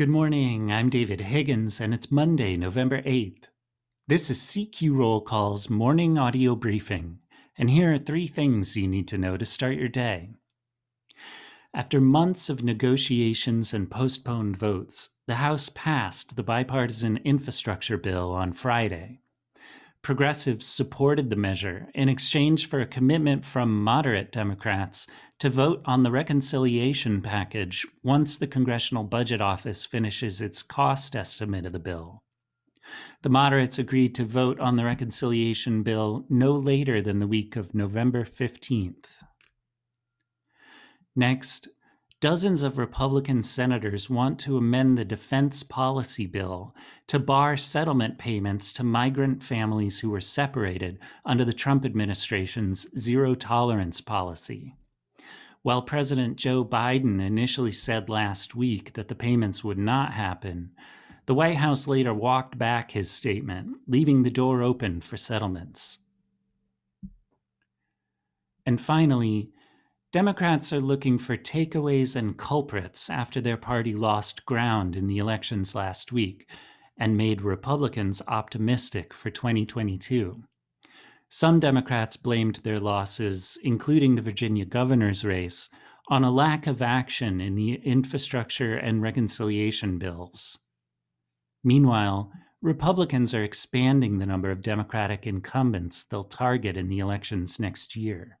Good morning. I'm David Higgins, and it's Monday, November 8th. This is CQ Roll Call's morning audio briefing, and here are three things you need to know to start your day. After months of negotiations and postponed votes, the House passed the bipartisan infrastructure bill on Friday. Progressives supported the measure in exchange for a commitment from moderate Democrats to vote on the reconciliation package once the Congressional Budget Office finishes its cost estimate of the bill. The moderates agreed to vote on the reconciliation bill no later than the week of November 15th. Next, dozens of Republican senators want to amend the defense policy bill to bar settlement payments to migrant families who were separated under the Trump administration's zero tolerance policy. While President Joe Biden initially said last week that the payments would not happen, the White House later walked back his statement, leaving the door open for settlements. And finally, Democrats are looking for takeaways and culprits after their party lost ground in the elections last week and made Republicans optimistic for 2022. Some Democrats blamed their losses, including the Virginia governor's race, on a lack of action in the infrastructure and reconciliation bills. Meanwhile, Republicans are expanding the number of Democratic incumbents they'll target in the elections next year.